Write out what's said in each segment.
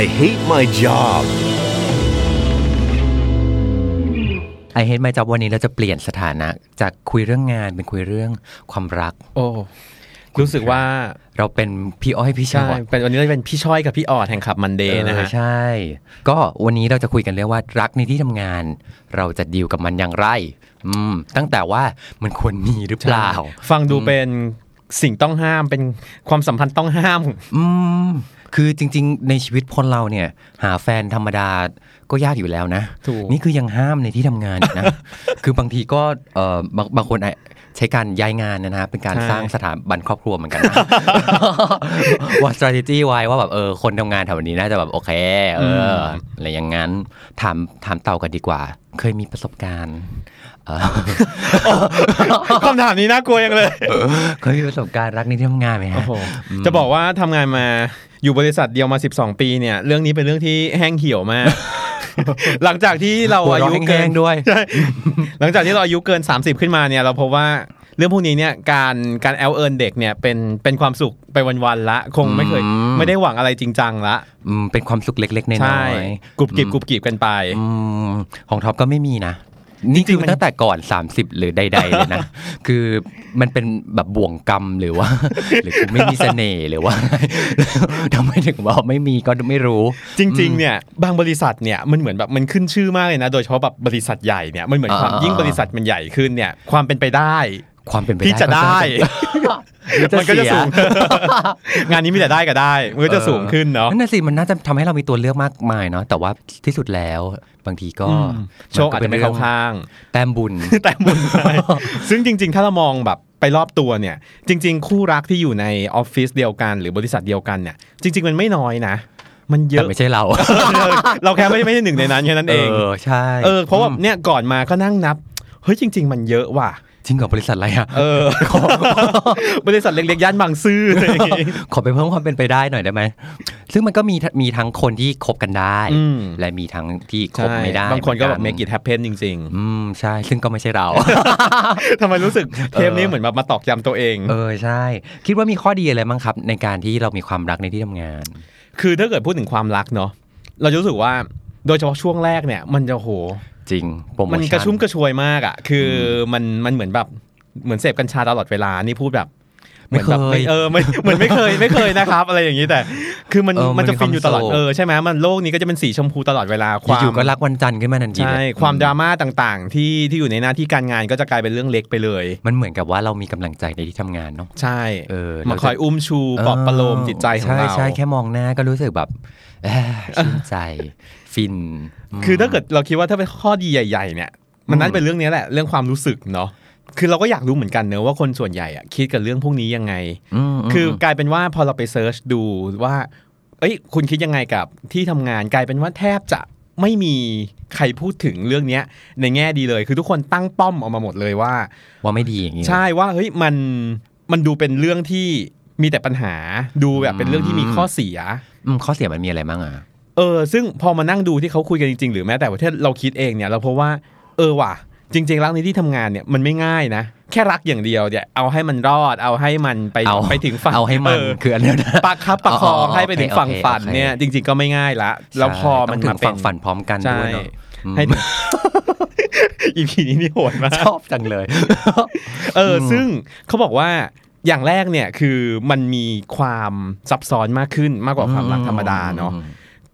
I hate my job. I Hate My Job วันนี้เราจะเปลี่ยนสถานะ จากคุยเรื่องงานเป็นคุยเรื่องความรัก โอ้รู้สึกว่าเราเป็นพี่อ้อยพี่ชใช่อตเป็นวันนี้เราเป็นพี่ช้อยกับพี่ออดแห่งขับมันเดย์นะฮะเออใช่ ก็วันนี้เราจะคุยกันเรื่องว่ารักในที่ทำงาน เราจะดีลกับมันอย่างไร อืม ตั้งแต่ว่ามันควรมีหรือเปล่า ฟังดูเป็นสิ่งต้องห้ามเป็นความสัมพันธ์ต้องห้าม อืม คือจริง ๆ ในชีวิตคนเราเนี่ย หาแฟนธรรมดาก็ยากอยู่แล้วนะถูกนี่คือยังห้ามในที่ทำงานอีกนะ คือบางทีก็เออบางบางคนอาจใช้การย้ายงานนะฮะเป็นการสร้างสถาบันครอบครัวเหมือนกันนะวาง strategy ไว้ว่าแบบเออคนทำงานแถวนี้น่าจะแบบโอเคเอออะไรอย่างนั้นถามถามเต่ากันดีกว่า เคยมีประสบการณ์เอ่อคำถามนี้น่ากลัวยังเลย เคยมีประสบการณ์รักในที่ทำงานไหมฮะโอ้โหจะบอกว่าทำงานมา อยู่บริษัทเดียวมา 12 ปีเนี่ย เรื่องนี้เป็นเรื่องที่แห้งเหี่ยวมาก หลังจากที่เราหัวอาเราะยุเกิแห้นงๆด้วยใช่หลังจากที่เราอายุเกิน 30 ขึ้นมาเนี่ยเราพบว่าเรื่องพวกนี้เนี่ยการการแอลเอิร์นเด็กเนี่ยเป็นเป็นความสุขไปวันๆละ คงไม่เคยอืมไม่ได้หวังอะไรจริงจังละอืมเป็นความสุขเล็กๆน้อยๆใช่กรุบกริบกรุบกริบกันไปอืมของท็อปก็ไม่มีนะ นี่คือตั้งแต่ก่อน 30 หรือใดๆเลยนะ คือมันเป็นแบบบ่วงกรรมหรือว่า หรือกูไม่มีเสน่ห์หรือว่าทำไมถึงบอกไม่มีก็ไม่รู้ จริง ๆ เนี่ยบางบริษัทเนี่ยมันเหมือนแบบมันขึ้นชื่อมากเลยนะ โดยเฉพาะแบบบริษัทใหญ่เนี่ยมันเหมือนความอ่าๆยิ่งบริษัทมันใหญ่ขึ้นเนี่ยความเป็นไปได้ ความเป็นไปได้ที่จะได้ก็มันก็จะเสียสูง งานนี้มีแต่ได้ก็ได้ มันก็จะสูงขึ้นเนาะนั่นน่ะสิมันน่าจะทำให้เรามีตัวเลือกมากมายเนาะแต่ว่าที่สุดแล้วบางทีก็อืมโชคอาจจะไม่เข้าข้าง แต้มบุญแต่บุญไปซึ่งจริง ๆ ถ้าเรามองแบบไปรอบตัวเนี่ย จริง ๆ คู่รักที่อยู่ในออฟฟิศเดียวกัน หรือบริษัทเดียวกันเนี่ยจริง ๆ มันไม่น้อยนะมันเยแต่อะไม่ใช่เรา เราแค่ไม่ไม่ใช่หนึ่งในนั้นแค่นั้นเองเออใช่เออเพราะว่าเนี่ยก่อนมาก็นั่งนับเฮ้ยจริง ๆ มันเยอะว่ะ จริงกับบริษัทอะไรอะเออ บริษัทเล็กๆย่านบางซื่ออะไรอย่างงี้ขอไปเพิ่มความเป็นไปได้หน่อยได้ไหมซึ่งมันก็มีมีทั้งคนที่คบกันได้อืมและมีทั้งที่คบไม่ได้บางคนก็แบบหมือ make it happen จริงอืมใช่ ซึ่งก็ไม่ใช่เราๆทำไมรู้สึกเทปนี้เหมือนแบบมาตอกย้ำตัวเอง เออใช่ คิดว่ามีข้อดีอะไรบ้างครับ ในการที่เรามีความรักในที่ทำงาน คือถ้าเกิดพูดถึงความรักเนาะเราจะรู้สึกว่าโดยเฉพาะช่วงแรกเนี่ย มันจะโห จริงโปรโมมันชั่นกระชุ่มกระชวยมากอะ คือมันมันเหมือนแบบเหมือนเสพกัญชาตลอดเวลานี่พูดแบบไม่เคหอนแบบยเออไม่เหมือนไม่เคยไม่เคยนะครับ อะไรอย่างนี้แต่ คือมันเออมันมันจะมีฟินอยู่ตลอดความสุขเออใช่ไหมมันโลกนี้ก็จะเป็นสีชมพูตลอดเวลาความอยู่ๆก็รักวันจันทร์ขึ้นมาทันทีใช่เลยความดราม่าต่างๆ ที่ที่อยู่ในหน้าที่การงานก็จะกลายเป็นเรื่องเล็กไปเลย มันเหมือนกับว่าเรามีกำลังใจในที่ทำงานเนาะใช่เออมาเราจะคอยอุ้มชูปลอบประโลมจิตใจของเราใช่ใช่แค่มองหน้าก็รู้สึกแบบเอ้อชื่นใจ ฟินม คือถ้าเกิดเราคิดว่าถ้าเป็นข้อดีใหญ่ๆเนี่ย มันน่าจะเป็นเรื่องนี้แหละเรื่องความรู้สึกเนาะคือเราก็อยากรู้เหมือนกันเนอะว่าคนส่วนใหญ่อะคิดกับเรื่องพวกนี้ยังไงมคือกลายเป็นว่าพอเราไปเซิร์ชดูว่า เอ้ย คุณคิดยังไงกับที่ทำงานกลายเป็นว่าแทบจะไม่มีใครพูดถึงเรื่องเนี้ย ในแง่ดีเลย คือทุกคนตั้งป้อมออกมาหมดเลยว่า ว่าไม่ดีอย่างนี้ใช่ว่าเฮ้ยมันมันดูเป็นเรื่องที่มีแต่ปัญหาดูแบบเป็นเรื่องที่มีข้อเสียอืมข้อเสียมันมีอะไรบ้างอะ เออ ซึ่งพอมานั่งดูที่เขาคุยกันจริงๆ หรือแม้แต่ว่าถ้าเราคิดเองเนี่ยเราพบว่า เออว่ะ จริง ๆ รักในที่ทำงานเนี่ยมันไม่ง่ายนะ แค่รักอย่างเดียวเนี่ยเอาให้มันรอดเอาให้มันไปเอาไปถึงฝั่งเอาให้มันอคืออันเนี้ยนะปักครับประคองอ๋ออ๋อให้ไปถึงโอเคฝั่งฝันโอเคเนี่ยจริง ๆก็ไม่ง่ายละแล้วพอมันใช่ต้งถึมางเป็ฝั่นงฝันพร้อมกันใช่ด้วยเนาะอืมให้ถึงอีพีนี้นี่โหดมากชอบจังเลย เออ ซึ่งเขาบอกว่าอย่างแรกเนี่ยคือมันมีความซับซ้อนมากขึ้นมากกว่าความรักธรรมดาเนาะ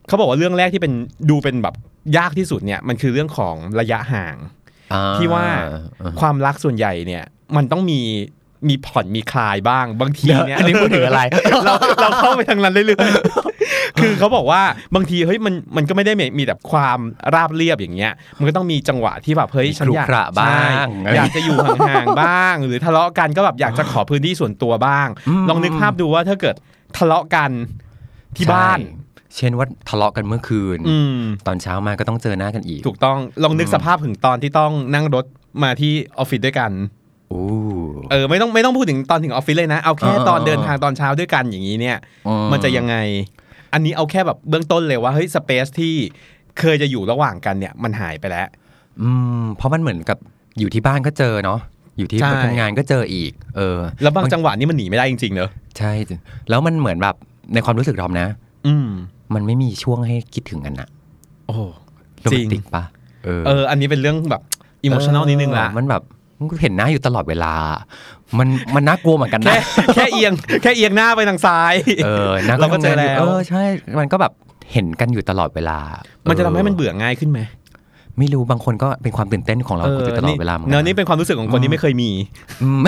เขาบอกว่าเรื่องแรกที่เป็นดูเป็นแบบยากที่สุดเนี่ยมันคือเรื่องของระยะห่างอ่าที่ว่าอ่าความรักส่วนใหญ่เนี่ย มันต้องมีมีผ่อนมีคลายบ้างบางทีเนี่ยอันนี้พูดถึงอะไร เราเราเข้าไปทางนั้นเรื่อยๆคือเขาบอกว่าบางทีเฮ้ยมันมันก็ไม่ได้มีมีแต่ความราบเรียบอย่างเงี้ย มันก็ต้องมีจังหวะที่แบบเฮ้ยฉันอยากขรุขระบ้างใช่อยากจะอยู่ห่างๆบ้าง หรือทะเลาะกันก็แบบอยากจะขอพื้นที่ส่วนตัวบ้างอืมลองนึกภาพดูว่าถ้าเกิดทะเลาะกันที่บ้านใช่ เช่นว่าทะเลาะกันเมื่อคืนอืมตอนเช้ามาก็ต้องเจอหน้ากันอีก ถูกต้องลองนึกสภาพถึงตอนที่ต้องนั่งรถมาที่ออฟฟิศด้วยกันอู้เออไม่ต้องไม่ต้องพูดถึงตอนถึงออฟฟิศเลยนะ เอาแค่เออตอนเออเดินทางตอนเช้าด้วยกันอย่างนี้เนี่ยอืมันจะยังไง อันนี้เอาแค่แบบเบื้องต้นเลยว่าเฮ้ย space ที่เคยจะอยู่ระหว่างกันเนี่ยมันหายไปแล้ว อืมเพราะมันเหมือนกับอยู่ที่บ้านก็เจอเนาะอยู่ที่ใช่ทำงานก็เจออีก เออ แล้วบางจังหวะนี่มันหนีไม่ได้จริงๆเนอะใช่ แล้วมันเหมือนแบบในความรู้สึกท็อปนะ อืม มันไม่มีช่วงให้คิดถึงกันนะโอ้โหโรจแมรินงติกปะเออเออ อันนี้เป็นเรื่องแบบ emotional นิดนึงละเออมันแบบมันก็เห็นหน้าอยู่ตลอดเวลา มันมันน่ากลัวเหมือนกันแค่นะ แค่เอียง แค่เอียงหน้าไปทางซ้าย เออนัเราก็เจอทำงนยู่แล้ว เออใช่ มันก็แบบเห็นกันอยู่ตลอดเวลา มันจะทำให้มันเออเบื่อง่ายขึ้นไหม ไม่รู้บางคนก็เป็นความตื่นเต้นของเราอยู่ตลอดเวลาหมือกัเนอะนี่เป็นความรู้สึกของคนที่ไม่เคยมีอืม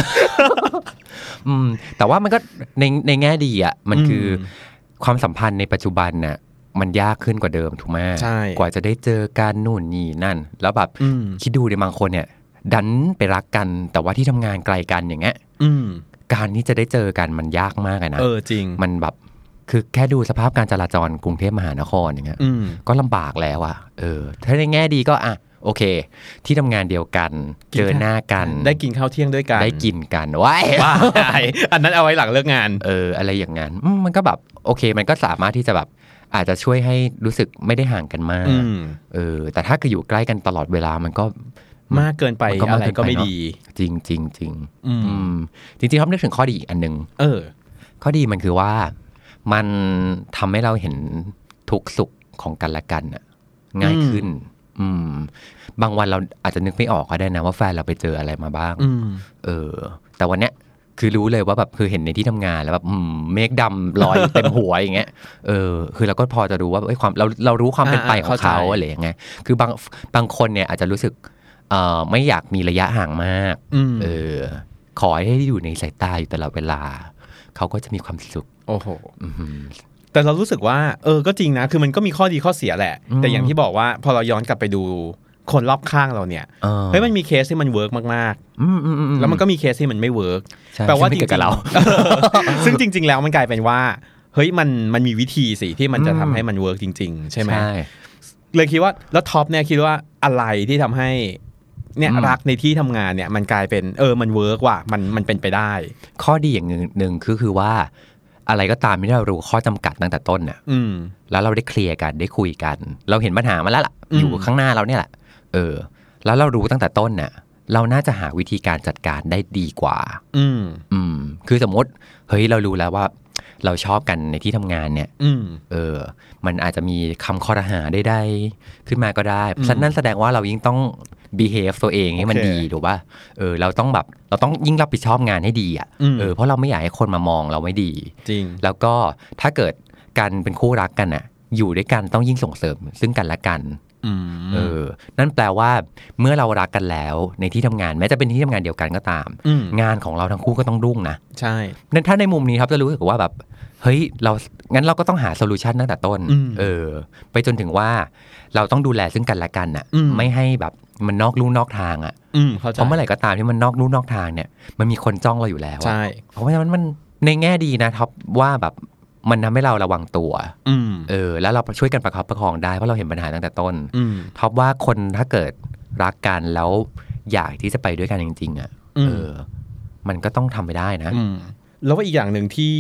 อืมแต่ว่ามันก็ในในแง่ดีอะ มันคืออม ความสัมพันธ์ในปัจจุบันน่ะมันยากขึ้นกว่าเดิมถูกไหมใช่กว่าจะได้เจอกันนู่นนี่นั่น แล้วแบบอืมคิดดูในบางคนเนี่ย ดันไปรักกันแต่ว่าที่ทำงานไกลกันอย่างเงี้ยอืมการที่จะได้เจอกันมันยากมากอะนะเออจริงมันแบบคือแค่ดูสภาพการจราจรกรุงเทพมหานครอย่างเงี้ยอืมก็ลำบากแล้วอะเออ ถ้าในแง่ดีก็อะ โอเค ที่ทำงานเดียวกันกินเจอหน้ากัน ได้กินข้าวเที่ยงด้วยกัน ได้กินกันว้ายว้ายอันนั้นเอาไว้หลังเลิกงาน เออ อะไรอย่างนั้นอืมมันก็แบบโอเค มันก็สามารถที่จะแบบอาจจะช่วยให้รู้สึกไม่ได้ห่างกันมากอืมเออ แต่ถ้าเกิดอยู่ใกล้กันตลอดเวลามันก็มากเกินไปมันก็อะมากไรเกินไปก็ไม่เนอะดี จริงจริงจริงอืมอืมจริงๆท็อปนึกถึงข้อดีอีกอันหนึ่งเออ ข้อดีมันคือว่ามันทำให้เราเห็นทุกข์สุขของกันและกันน่ะง่ายขึ้น อืม บางวันเราอาจจะนึกไม่ออกก็ได้นะว่าแฟนเราไปเจออะไรมาบ้างอืมเออ แต่วันเนี้ยคือรู้เลยว่าแบบคือเห็นในที่ทำงานแล้วแบบอืมเมฆดำลอยเต็มหัวอย่างเงี้ยเออคือเราก็พอจะรู้ว่าเอ้ยความเราเรารู้ความเป็นไปอ่าของเขาเข้าใจอะไรอย่างเงี้ยคือบางบางคนเนี่ยอาจจะรู้สึกเอ่อไม่อยากมีระยะห่างมากอืมเออ ขอให้อยู่ในสายตาอยู่ตลอดเวลา เขาก็จะมีความสุข โอ้โหอือหือ แต่เรารู้สึกว่า เออก็จริงนะ คือมันก็มีข้อดีข้อเสียแหละอืมแต่อย่างที่บอกว่าพอเราย้อนกลับไปดูคนรอบข้างเราเนี่ยออเฮ้ยมันมีเคสที่มัน work มากอืมอืมอืๆแล้วมันก็มีเคสที่มันไม่ workใช่แปลว่าซึ่จงไม่ริเกิดงกับเราๆซึ่งจริง ๆ แล้วมันกลายเป็นว่าเฮ้ยมันมันมีวิธีสิที่มันจะอืมทำให้มันเวิร์กจริง ๆ ใช่ไหมใช่เลยคิดว่าแล้วท็อปเนี่ยคิดว่าอะไรที่ทำให้เนี่ยอืมรักในที่ทำงานเนี่ยมันกลายเป็นเออมันเวิร์กว่ะมันมันเป็นไปได้ ข้อดีอย่างหนึ่งหนึ่งคือคือว่า อะไรก็ตามที่เรารู้ข้อจำกัดตั้งแต่ต้นน่ะอืมแล้วเราได้เคลียร์กันได้คุยกัน เราเห็นปัญหามาแล้วล่ะอืมอยู่ข้างหน้าเราเนี่ยแหละ เออ แล้วเรารู้ตั้งแต่ต้นน่ะ เราน่าจะหาวิธีการจัดการได้ดีกว่า อืม อืม คือสมมติ เฮ้ย เรารู้แล้วว่า เราชอบกันในที่ทำงานเนี่ย อืมเออ มันอาจจะมีคำคอรหาได้ได้ขึ้นมาก็ได้อืมฉะนั้นแสดงว่าเรายิ่งต้อง behave ตัวเองให้มันโอเคดีถูกป่ะเออเราต้องแบบเราต้องยิ่งรับผิดชอบงานให้ดีอะอืมเออเพราะเราไม่อยากให้คนมามองเราไม่ดีจริง แล้วก็ถ้าเกิดการเป็นคู่รักกันอะ อยู่ด้วยกันต้องยิ่งส่งเสริมซึ่งกันและกันอืม เออ นั่นแปลว่าเมื่อเรารักกันแล้วในที่ทำงานแม้จะเป็นที่ทำงานเดียวกันก็ตามอืมงานของเราทั้งคู่ก็ต้องรุ่งนะ ใช่นั่นถ้าในมุมนี้ครับจะรู้สึกว่าแบบเฮ้ยเรางั้นเราก็ต้องหาโซลูชันตั้งแต่ต้นอืมเออ ไปจนถึงว่าเราต้องดูแลซึ่งกันและกันอะอืมไม่ให้แบบมันนอกลู่นอกทางอะอืมเข้าใจเพราะเมื่อไหร่ก็ตามที่มันนอกลู่นอกทางเนี่ย มันมีคนจ้องเราอยู่แล้วอะใช่เพราะฉะนั้นมันในแง่ดีนะท็อปว่าแบบ มันทำให้เราระวังตัวอืมเออ แล้วเราช่วยกันประคับประคองได้เพราะเราเห็นปัญหาตั้งแต่ต้นอืมท็อปว่าคนถ้าเกิดรักกันแล้วอยากที่จะไปด้วยกันจริงๆอะอืมเออ มันก็ต้องทำไปได้นะอืมแล้วว่าอีกอย่างหนึ่งที่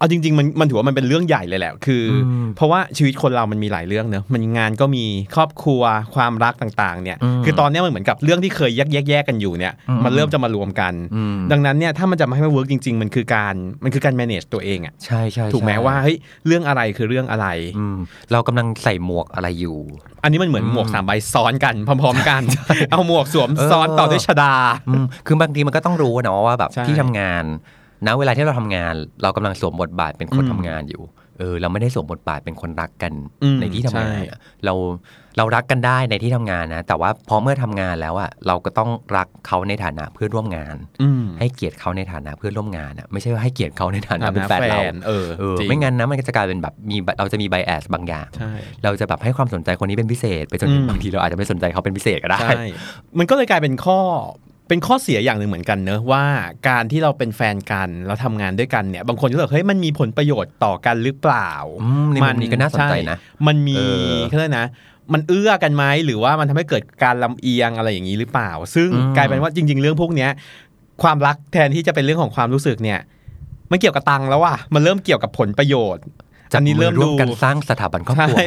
เอาจริงๆมันมันถือว่ามันเป็นเรื่องใหญ่เลยแหละคืออมเพราะว่าชีวิตคนเรามันมีหลายเรื่องเนอะมันงานก็มีครอบครัวความรักต่างๆเนี่ยอืมคือตอนเนี้ยมันเหมือนกับเรื่องที่เคยแยกแยกแยกกันอยู่เนี่ยอืมมันเริ่มจะมารวมกันอืมดังนั้นเนี่ยถ้ามันจะมาให้มัน work จริง ๆ มันคือการมันคือการ manage ตัวเองอะใช่ใช่ถูกไหมใช่ว่าเฮ้ยเรื่องอะไรคือเรื่องอะไรอืมเรากำลังใส่หมวกอะไรอยู่ อันนี้มันเหมือนอืมหมวกสามใบซ้อนกันพร้อม ๆ กัน เอาหมวกสวมเออซ้อนต่อด้วยชดาอืมคือบางทีมันก็ต้องรู้นะว่าแบบใช่ที่ทำงาน ณเวลาที่เราทำงาน เรากำลังสวมบทบาทเป็นคนอืมทำงานอยู่เออเราไม่ได้สวมบทบาทเป็นคนรักกันอืมในที่ทำงานใช่อะเราเรารักกันได้ในที่ทำงานนะ แต่ว่าพอเมื่อทำงานแล้วอะเราก็ต้องรักเขาในฐานะเพื่อนร่วมงานอืมให้เกียรติเขาในฐานะเพื่อนร่วมงานอะไม่ใช่ว่าให้เกียรติเขาในฐานะฐาเป็นนะแฟนเราเออเออจริงไม่งั้นนะมันก็จะกลายเป็นแบบมีเราจะมีไบแอสบางอย่างใช่เราจะแบบให้ความสนใจคนนี้เป็นพิเศษ ไปจนถึงอืมบางทีเราอาจจะไม่สนใจเขาเป็นพิเศษก็ได้ใช่มันก็เลยกลายเป็นข้อ เป็นข้อเสียอย่างหนึ่งเหมือนกันเนอะว่าการที่เราเป็นแฟนกันแล้วทำงานด้วยกันเนี่ย บางคนก็บอกเฮ้ยมันมีผลประโยชน์ต่อกันหรือเปล่าอืมในมุมนี้ก็น่าสนใจนะช่มันมีเออเขาเรียกนะมันเอื้อกันไหมหรือว่ามันทำให้เกิดการลำเอียงอะไรอย่างนี้หรือเปล่า ซึ่งอืมกลายเป็นว่าจริง ๆ เรื่องพวกเนี้ยความรักแทนที่จะเป็นเรื่องของความรู้สึกเนี่ยมันเกี่ยวกับตังค์แล้วว่ะมันเริ่มเกี่ยวกับผลประโยชน์ จับอันนี้มืเริ่อมร่วดูมกันสร้างสถาบันครอบครัวใช่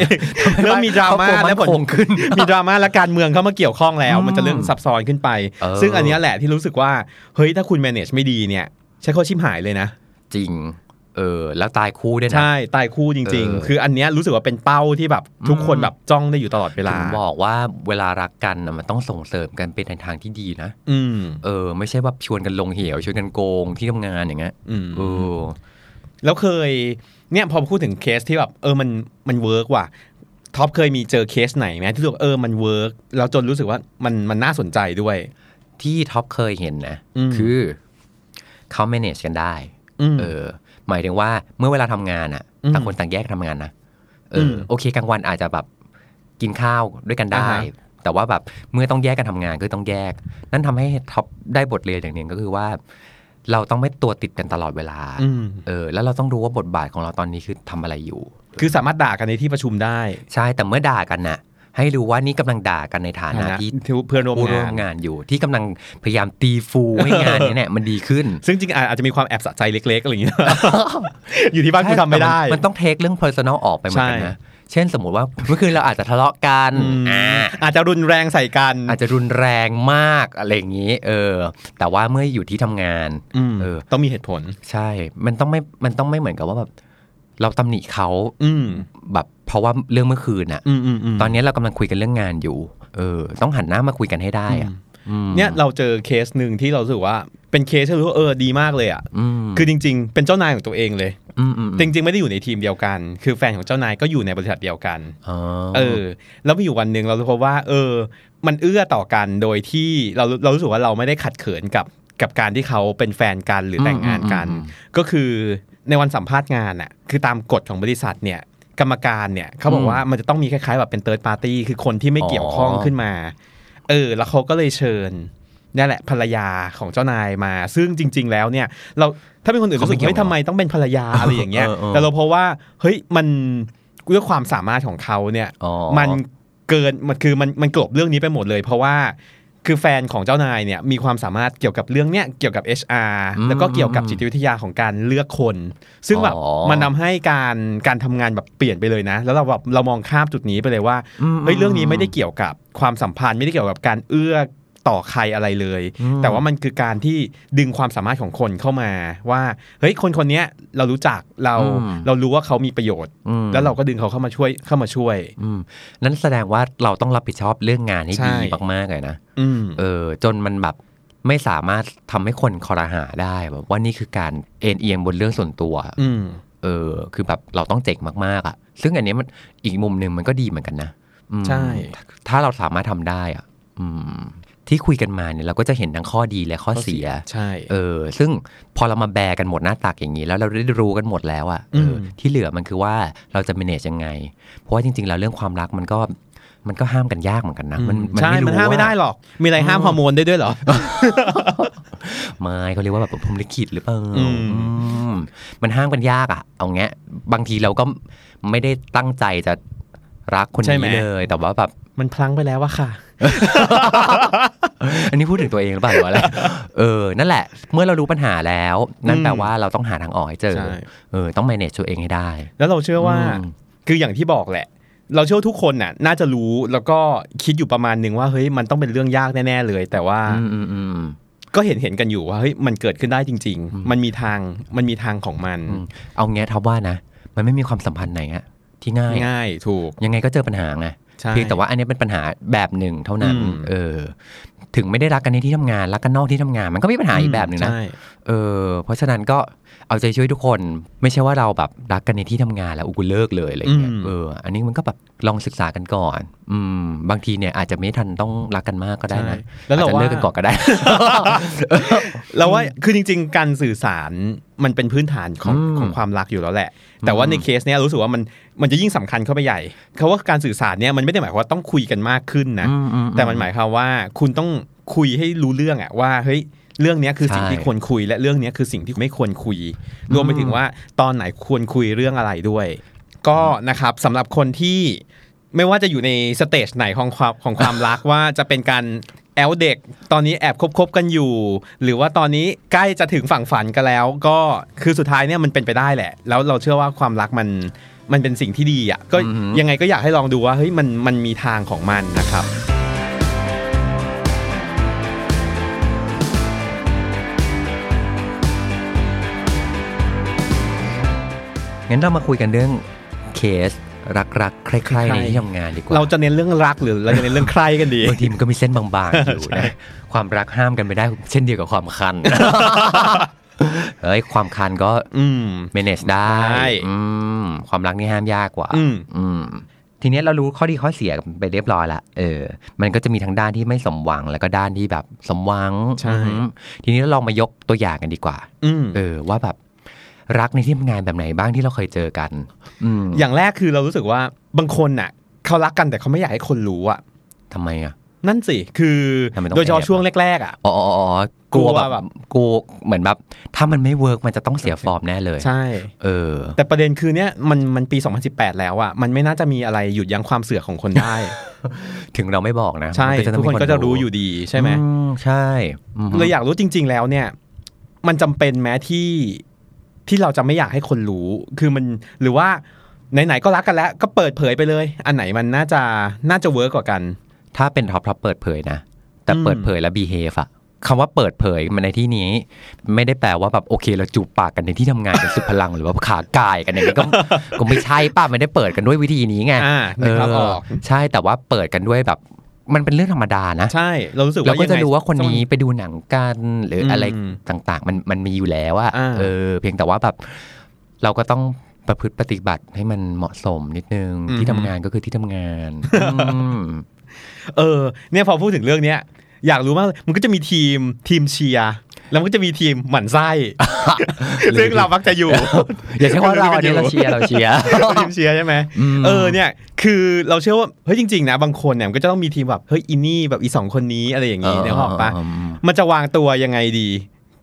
เริ่มมีดราม่าครอบครัวและผลมั่นคงขึ้น มีดราม่าและการเมืองเข้ามาเกี่ยวข้องแล้วอืมมันจะเริ่มซับซ้อนขึ้นไปเออซึ่งอันเนี้ยแหละที่รู้สึกว่าเฮ้ยถ้าคุณ manage ไม่ดีเนี่ยใช้ข้อชิมหายเลยนะ จริงเออแล้วตายคู่ด้วยนะ ใช่ ตายคู่จริงเออๆคืออันเนี้ยรู้สึกว่าเป็นเป้าที่แบบทุกคนแบบจ้องได้อยู่ตลอดเวลาถึงบอกว่าเวลารักกันน่ะมันต้องส่งเสริมกันเป็นในทางที่ดีนะ อืมเออ ไม่ใช่ว่าชวนกันลงเหวชวนกันโกงที่ทำงานอย่างเงี้ยอืมเออ แล้วเคย เนี่ยพอพูดถึงเคสที่แบบเออมันมัน work ว่ะท็อปเคยมีเจอเคสไหนไหมที่รู้สึกว่าเออมัน work แล้วจนรู้สึกว่ามันมันน่าสนใจด้วย ที่ท็อปเคยเห็นนะอืมคือเขา manage กันได้อืมเออ หมายถึงว่าเมื่อเวลาทำงานอะอืมต่างคนต่างแยกทำงานนะเอออมโอเคกลางวันอาจจะแบบกินข้าวด้วยกันได้อ่าฮะแต่ว่าแบบเมื่อต้องแยกกันทำงานก็ต้องแยก นั่นทำให้ท็อปได้บทเรียนอย่างหนึ่งก็คือว่า เราต้องไม่ตัวติดกันตลอดเวลาอืมเออ แล้วเราต้องรู้ว่าบทบาทของเราตอนนี้คือทำอะไรอยู่ คือสามารถด่ากันในที่ประชุมได้ ใช่ แต่เมื่อด่ากันน่ะ ให้รู้ว่านี่กำลังด่ากันในฐานะที่เพื่อนร่วมผู้ร่วงามนงานอยู่ ที่กำลังพยายามตีฟูให้งานนี้เนี่ยมันดีขึ้น ซึ่งจริงๆอาจจะมีความแอบสะใจเล็กๆอะไรอย่างเงี้ย อยู่ที่บ้านกูทำไม่ได้ใช่แต่นมันต้องเทคเรื่อง personal ออกไปเหมือนกันใช่นะ เช่นสมมุติว่าเมื่อคืนเราอาจจะทะเลาะกันอืมอ่าอาจจะรุนแรงใส่กัน อาจจะรุนแรงมากอะไรอย่างนี้ เออ แต่ว่าเมื่ออยู่ที่ทำงานอืมเออ ต้องมีเหตุผล ใช่ มันต้องไม่มันต้องไม่เหมือนกับว่าแบบเราตำหนิเขาอืมแบบเพราะว่าเรื่องเมื่อคืนอะอืมอืมอืมตอนนี้เรากำลังคุยกันเรื่องงานอยู่ เออ ต้องหันหน้ามาคุยกันให้ได้อะมเนี่ยเราเจอเคสหนึ่งที่เรารู้สึกว่าเป็นเคสที่รู้ว่าเออดีมากเลยอะอืมคือจริง ๆ เป็นเจ้านายของตัวเองเลยอืมอืม จริงๆ ไม่ได้อยู่ในทีมเดียวกัน คือแฟนของเจ้านายก็อยู่ในบริษัทเดียวกันอ๋อเออ แล้วมีอยู่วันหนึ่งเราพบว่า เออ มันเอื้อต่อกันโดยที่เราเรารู้สึกว่าเราไม่ได้ขัดเขินกับกับการที่เขาเป็นแฟนกันหรือแต่งงานกัน ก็คือในวันสัมภาษณ์งานอะคือตามกฎของบริษัทเนี่ยกรรมการเนี่ยเขาบอกว่ามันจะต้องมีคล้ายๆแบบเป็นเติร์ดปาร์ตี้คือคนที่ไม่เกี่ยวข้องขึ้นมา เออ แล้วเขาก็เลยเชิญ นี่แหละภรรยาของเจ้านายมา ซึ่งจริง ๆ แล้วเนี่ย เราถ้าเป็นคนอื่นรู้สึกเฮ้ยทำไมต้องเป็นภรรยาอะไรอย่างเงี้ยเออเออแต่เราเพราะว่าเฮ้ยมันด้วยความสามารถของเขาเนี่ยอ๋อมันเกินมันคือมันมันกลบเรื่องนี้ไปหมดเลย เพราะว่าคือแฟนของเจ้านายเนี่ยมีความสามารถเกี่ยวกับเรื่องเนี้ยเกี่ยวกับ HR อืมแล้วก็เกี่ยวกับจิตวิทยาของการเลือกคน ซึ่งแบบอ๋อมันทำให้การการทำงานแบบเปลี่ยนไปเลยนะ แล้วเราแบบเรามองข้ามจุดนี้ไปเลยว่าอืมเฮ้ยเรื่องนี้ไม่ได้เกี่ยวกับความสัมพันธ์ไม่ได้เกี่ยวกับการเอื้อ ต่อใครอะไรเลยอืมแต่ว่ามันคือการที่ดึงความสามารถของคนเข้ามาว่าเฮ้ยคนคนเนี้ยเรารู้จักเราอืมเรารู้ว่าเขามีประโยชน์อืมแล้วเราก็ดึงเขาเข้ามาช่วยเข้ามาช่วยอืมนั่นแสดงว่าเราต้องรับผิดชอบเรื่องงานให้ใช่ดีมากๆเลยนะอืมเออจนมันแบบไม่สามารถทำให้คนคอรหาได้แบบว่านี่คือการเอ็นเอียงบนเรื่องส่วนตัวอืมเออ คือแบบเราต้องเจ๋งมากๆ อะ ซึ่งอันเนี้ยมันอีกมุมหนึ่งมันก็ดีเหมือนกันนะอืมใช่ ถ้าเราสามารถทำได้อะ อืม ที่คุยกันมาเนี่ยเราก็จะเห็นทั้งข้อดีและข้อเสีย ใช่ เออ ซึ่งพอเรามาแบร์กันหมดหน้าตักอย่างนี้ แล้วเราได้รู้กันหมดแล้วอะเอออมที่เหลือมันคือว่าเราจะ manage ยังไง เพราะว่าจริงๆแล้วเรื่องความรักมันก็มันก็ห้ามกันยากเหมือนกันนะ มันใช่ไรู้มันห้ามไม่ได้ว่าหรอก มีอะไรห้ามฮอร์โมนได้ด้วยเหรอ ไม่เขาเรียกว่าแบบพรหมลิขิตหรือเปล่าอืมอืมมันห้ามกันยากอะเอางี้บางทีเราก็ไม่ได้ตั้งใจจะรักคนใช่ไหมนี้เลย แต่ว่าแบบ มันพลั้งไปแล้วว่าค่ะ อันนี้พูดถึงตัวเองหรือเปล่าหรือว่าอะไรเออ นั่นแหละ เมื่อเรารู้ปัญหาแล้ว นั่นอืมแปลว่าเราต้องหาทางออกให้เจอใช่เออ ต้อง manage ตัวเองให้ได้ แล้วเราเชื่อว่าอืมคืออย่างที่บอกแหละ เราเชื่อว่าทุกคนน่ะ น่าจะรู้ แล้วก็คิดอยู่ประมาณหนึ่งว่า เฮ้ย มันต้องเป็นเรื่องยากแน่ ๆ เลย แต่ว่าอืมอืมอืมก็เห็นเห็นกันอยู่ว่า เฮ้ย มันเกิดขึ้นได้จริง ๆ มันมีทาง มันมีทางของมันอืมเอางี้ทับว่านะ มันไม่มีความสัมพันธ์ไหนอะที่ง่าย ง่าย ถูก ยังไงก็เจอปัญหาไงใช่ เพียงแต่ว่าอันนี้เป็นปัญหาแบบหนึ่งเท่านั้นอืมเออ ถึงไม่ได้รักกันในที่ทำงานรักกันนอกที่ทำงาน มันก็มีปัญหาอีกแบบหนึ่งนะใช่เออ เพราะฉะนั้นก็เอาใจช่วยทุกคน ไม่ใช่ว่าเราแบบรักกันในที่ทำงานแล้วอุกุเลิกเลยอะไรเงี้ยอืมเอออันนี้มันก็แบบลองศึกษากันก่อน อืม บางทีเนี่ยอาจจะไม่ทันต้องรักกันมากก็ได้นะใช่แล้วเราอาจจะว่าเลิกกันก่อนก็ได้เราว่าคือจริง ๆ การสื่อสาร มันเป็นพื้นฐานของอืมของความรักอยู่แล้วแหละ แต่ว่าในเคสเนี้ยรู้สึกว่ามันมันจะยิ่งสำคัญเข้าไปใหญ่เขาว่าการสื่อสารเนี่ยมันไม่ได้หมายความว่าต้องคุยกันมากขึ้นนะอืมอืแต่มันหมายความว่าคุณต้องคุยให้รู้เรื่องอะว่าเฮ้ยเรื่องเนี้ยคือสิ่งใช่ที่ควรคุย และเรื่องเนี้ยคือสิ่งที่ไม่ควรคุย รวมไปถึงว่าตอนไหนควรคุยเรื่องอะไรด้วย ก็นะครับสำหรับคนที่ไม่ว่าจะอยู่ใน stage ไหนของความของความรักว่าจะเป็นการ แอบเดต ตอนนี้แอบคบๆกันอยู่ หรือว่าตอนนี้ใกล้จะถึงฝั่งฝันกันแล้ว ก็คือสุดท้ายเนี่ยมันเป็นไปได้แหละ แล้วเราเชื่อว่าความรักมันมันเป็นสิ่งที่ดีอะก็อือฮึยังไงก็อยากให้ลองดูว่าเฮ้ยมันมันมีทางของมันนะครับงั้นเรามาคุยกันเรื่องเคส รักๆใครๆในที่ทำงานดีกว่า เราจะเน้นเรื่องรักหรือเราจะเน้นเรื่องใครกันดีบางทีมันก็มีเส้นบางๆอยู่นะความรักห้ามกันไม่ได้ เช่นเดียวกับความคันเฮ้ยความคันก็ อืม manage ได้ได้ อืม ความรักนี่ห้ามยากกว่า อืมอืมทีเนี้ยเรารู้ข้อดีข้อเสียไปเรียบร้อยละ เออ มันก็จะมีทั้งด้านที่ไม่สมหวังแล้วก็ด้านที่แบบสมหวัง ใช่อืมทีนี้เราลองมายกตัวอย่างกันดีกว่าอืมเออ ว่าแบบ รักในที่ทำงานแบบไหนบ้างที่เราเคยเจอกันอืมอย่างแรกคือเรารู้สึกว่าบางคนน่ะเขารักกันแต่เขาไม่อยากให้คนรู้อะทำไมอะนั่นสิ คือทำไมต้องโดยเฉพาะแอบช่วงแรกๆอะ อ๋ออ๋ออ๋อกลัวกลัวแบบแบบกลัวเหมือนแบบ ถ้ามันไม่ workมันจะต้องเสียฟอร์มแน่เลย ใช่ เออ แต่ประเด็นคือเนี้ยมันมันปี 2018 แล้วอะ มันไม่น่าจะมีอะไรหยุดยั้งความเสือกของคนได้ ถึงเราไม่บอกนะ ใช่มันต้ทุกคนก็จะรู้อยู่ดีใช่ไหมอืใช่อืมเลยอยากรู้จริง ๆ แล้วเนี่ย มันจำเป็นไหมที่ ที่เราจะไม่อยากให้คนรู้ คือมันหรือว่าไหนๆก็รักกันแล้ว ก็เปิดเผยไปเลย อันไหนมันน่าจะน่าจะ work กว่ากัน ถ้าเป็นท็อปท็อปเปิดเผยนะ แต่อืมเปิดเผยแล้ว behave อะคำว่าเปิดเผยมันในที่นี้ ไม่ได้แปลว่าแบบโอเคเราจูบปากกันในที่ทำงานกันสุดพลังหรือว่าขากายกันอย่างนี้ก็ก็ไม่ใช่ป้าไม่ได้เปิดกันด้วยวิธีนี้ไงอ่านึกภาพออกใช่แต่ว่าเปิดกันด้วยแบบ มันเป็นเรื่องธรรมดานะ ใช่ เรารู้สึกเราว่าก็จะยังไงรู้ว่าคนนี้ไปดูหนังกันหรืออะไรอืมต่างๆ มันมันมีอยู่แล้วอะอ่าเออ เพียงแต่ว่าแบบ เราก็ต้องประพฤติปฏิบัติให้มันเหมาะสมนิดนึงที่ทำงานก็คือที่ทำงานอืมเออ เนี่ยพอพูดถึงเรื่องเนี้ยอยากรู้มากเลยมันก็จะมีทีมทีมเชียร์ แล้วมันก็จะมีทีมหมั่นไส้ซึ่งเรามักจะอยู่ อย่าใช้ว่าเราอันนี้เราเชียร์เราเชียร์ทีมเชียร์ใช่ไหมอืมเออเนี่ย คือเราเชื่อว่าเฮ้ยจริงๆนะบางคนเนี่ยมันก็จะต้องมีทีมแบบเฮ้ยอินนี่แบบอีสองคนนี้อะไรอย่างงี้เนี่ยหรอกปะมมันจะวางตัวยังไงดี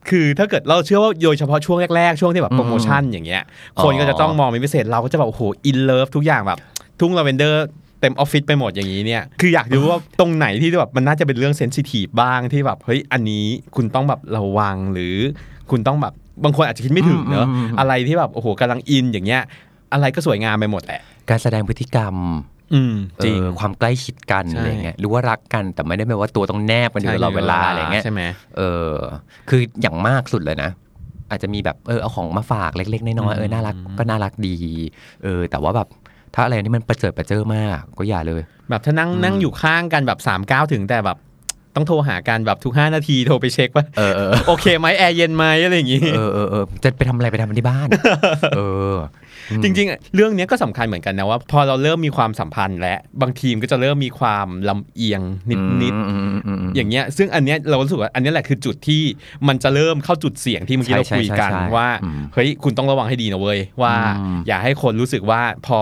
คือถ้าเกิดเราเชื่อว่าโดยเฉพาะช่วงแรกๆ ช่วงที่แบบโปรโมชั่นอย่างเงี้ยอ๋อคนก็จะต้องมองเป็นพิเศษเราก็จะแบบโอ้โห in love ทุกอย่างแบบ ทุ่งลาเวนเดอร์ เต็มออฟฟิศไปหมดอย่างนี้เนี่ยคืออยากรู้ว่าตรงไหนที่แบบมันน่าจะเป็นเรื่อง sensitive บ้างที่แบบเฮ้ยอันนี้คุณต้องแบบระวังหรือคุณต้องแบบบางคนอาจจะคิดไม่ถึงเนอะอะไรที่แบบโอ้โหกำลังอินอย่างเงี้ย อะไรก็สวยงามไปหมดแหละการแสดงพฤติกรรมอืมจริงเออความใกล้ชิดกันใช่อะไรเงี้ยหรือว่ารักกันแต่ไม่ได้แปลว่าตัวต้องแนบกันอยู่ตลอดเวลาอะไรเงี้ยใช่ไหมเออ คืออย่างมากสุดเลยนะ อาจจะมีแบบเออเอาของมาฝากเล็กๆน้อยๆเออน่ารักก็น่ารักดี เออ แต่ว่าแบบ ถ้าอะไรที่มันประเจิดประเจิอมากก็อย่าเลย แบบถ้านั่งนั่งอยู่ข้างกันแบบสามก้าวถึงแต่แบบ ต้องโทรหากันแบบทุกห้านาทีโทรไปเช็คว่าเออเออโอเคไหมแอร์เย็นไหมอะไรอย่างงี้เออเออเออจะไปทำอะไรไปทำมันที่บ้านเออจริงๆ เรื่องเนี้ยก็สำคัญเหมือนกันนะว่า พอเราเริ่มมีความสัมพันธ์และบางทีมก็จะเริ่มมีความลำเอียงนิดอืมอืมอืมอืมๆอย่างเงี้ย ซึ่งอันเนี้ยเรารู้สึกว่าอันเนี้ยแหละคือจุดที่มันจะเริ่มเข้าจุดเสี่ยงที่เมื่อกี้ใช่เราคุยกันใช่ใช่ว่าอืมเฮ้ยคุณต้องระวังให้ดีนะเว้ยว่าอืมอย่าให้คนรู้สึกว่าพอ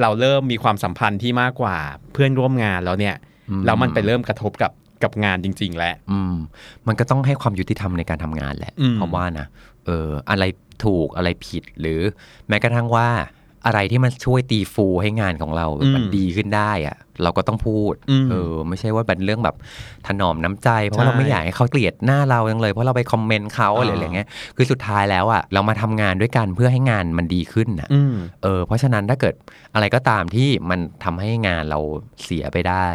เราเริ่มมีความสัมพันธ์ที่มากกว่าเพื่อนร่วมงานแล้วเนี่ยแล้วมันไปเริ่มกระทบกับ กับงานจริง ๆแล้วอืม มันก็ต้องให้ความยุติธรรมในการทำงานแหละอืมเพราะว่านะเอออะไรถูกอะไรผิดหรือแม้กระทั่งว่าอะไรที่มันช่วยตีฟูให้งานของเราอืมมันดีขึ้นได้อะเราก็ต้องพูดอืมเออ ไม่ใช่ว่าเป็นเรื่องแบบถนอมน้ำใจ เพราะใช่เราไม่อยากให้เขาเกลียดหน้าเราจังเลย เพราะเราไปคอมเมนต์เขาอ่าอะไรอย่างเงี้ย คือสุดท้ายแล้วอะเรามาทำงานด้วยกันเพื่อให้งานมันดีขึ้นนะอืมเออ เพราะฉะนั้นถ้าเกิดอะไรก็ตามที่มันทำให้งานเราเสียไปได้